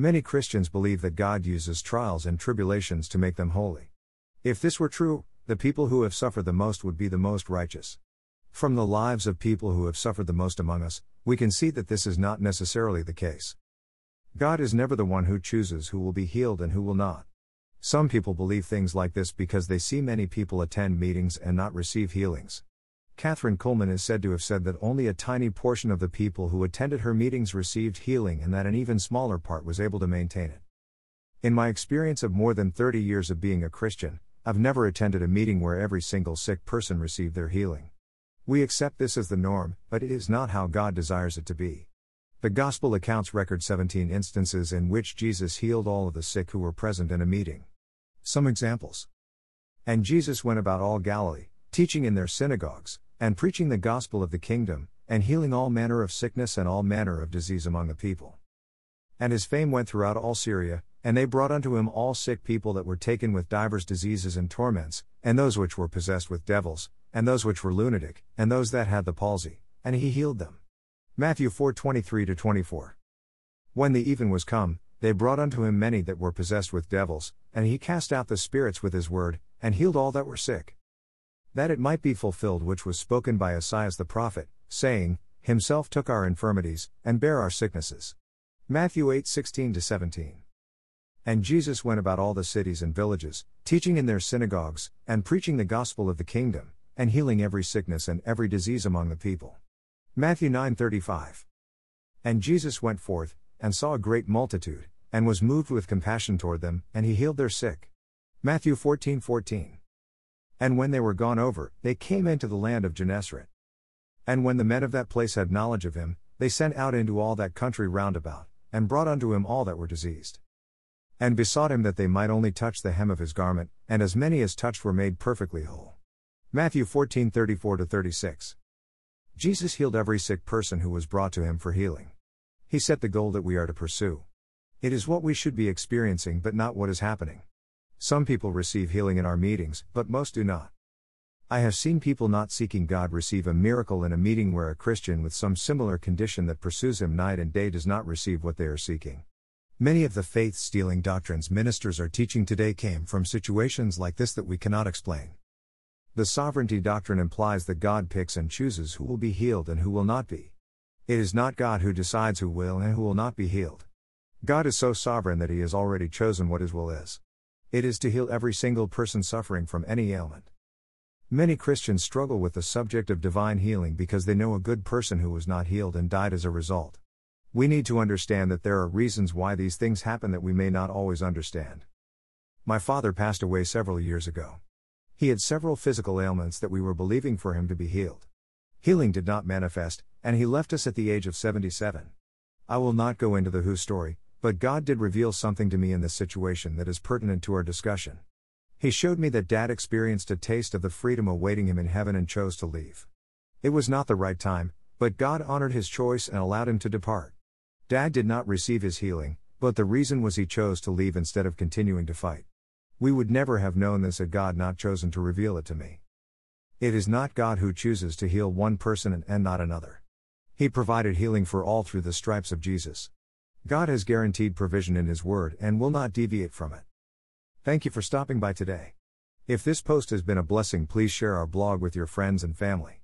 Many Christians believe that God uses trials and tribulations to make them holy. If this were true, the people who have suffered the most would be the most righteous. From the lives of people who have suffered the most among us, we can see that this is not necessarily the case. God is never the one who chooses who will be healed and who will not. Some people believe things like this because they see many people attend meetings and not receive healings. Kathryn Kuhlman is said to have said that only a tiny portion of the people who attended her meetings received healing and that an even smaller part was able to maintain it. In my experience of more than 30 years of being a Christian, I've never attended a meeting where every single sick person received their healing. We accept this as the norm, but it is not how God desires it to be. The Gospel accounts record 17 instances in which Jesus healed all of the sick who were present in a meeting. Some examples. And Jesus went about all Galilee, teaching in their synagogues, and preaching the gospel of the kingdom, and healing all manner of sickness and all manner of disease among the people. And his fame went throughout all Syria, and they brought unto him all sick people that were taken with divers diseases and torments, and those which were possessed with devils, and those which were lunatic, and those that had the palsy, and he healed them. Matthew 4:23 24. When the even was come, they brought unto him many that were possessed with devils, and he cast out the spirits with his word, and healed all that were sick that it might be fulfilled which was spoken by Esaias the prophet, saying, Himself took our infirmities, and bare our sicknesses. Matthew 8 16 17. And Jesus went about all the cities and villages, teaching in their synagogues, and preaching the gospel of the kingdom, and healing every sickness and every disease among the people. Matthew 9 35. And Jesus went forth, and saw a great multitude, and was moved with compassion toward them, and he healed their sick. Matthew 14 14. And when they were gone over, they came into the land of Gennesaret. And when the men of that place had knowledge of him, they sent out into all that country round about, and brought unto him all that were diseased. And besought him that they might only touch the hem of his garment, and as many as touched were made perfectly whole. Matthew 14 34 36. Jesus healed every sick person who was brought to him for healing. He set the goal that we are to pursue. It is what we should be experiencing, but not what is happening. Some people receive healing in our meetings, but most do not. I have seen people not seeking God receive a miracle in a meeting where a Christian with some similar condition that pursues him night and day does not receive what they are seeking. Many of the faith stealing doctrines ministers are teaching today came from situations like this that we cannot explain. The sovereignty doctrine implies that God picks and chooses who will be healed and who will not be. It is not God who decides who will and who will not be healed. God is so sovereign that he has already chosen what his will is. It is to heal every single person suffering from any ailment. Many Christians struggle with the subject of divine healing because they know a good person who was not healed and died as a result. We need to understand that there are reasons why these things happen that we may not always understand. My father passed away several years ago. He had several physical ailments that we were believing for him to be healed. Healing did not manifest, and he left us at the age of 77. I will not go into the who story, but God did reveal something to me in this situation that is pertinent to our discussion. He showed me that Dad experienced a taste of the freedom awaiting him in heaven and chose to leave. It was not the right time, but God honored his choice and allowed him to depart. Dad did not receive his healing, but the reason was he chose to leave instead of continuing to fight. We would never have known this had God not chosen to reveal it to me. It is not God who chooses to heal one person and not another. He provided healing for all through the stripes of Jesus. God has guaranteed provision in His Word and will not deviate from it. Thank you for stopping by today. If this post has been a blessing, please share our blog with your friends and family.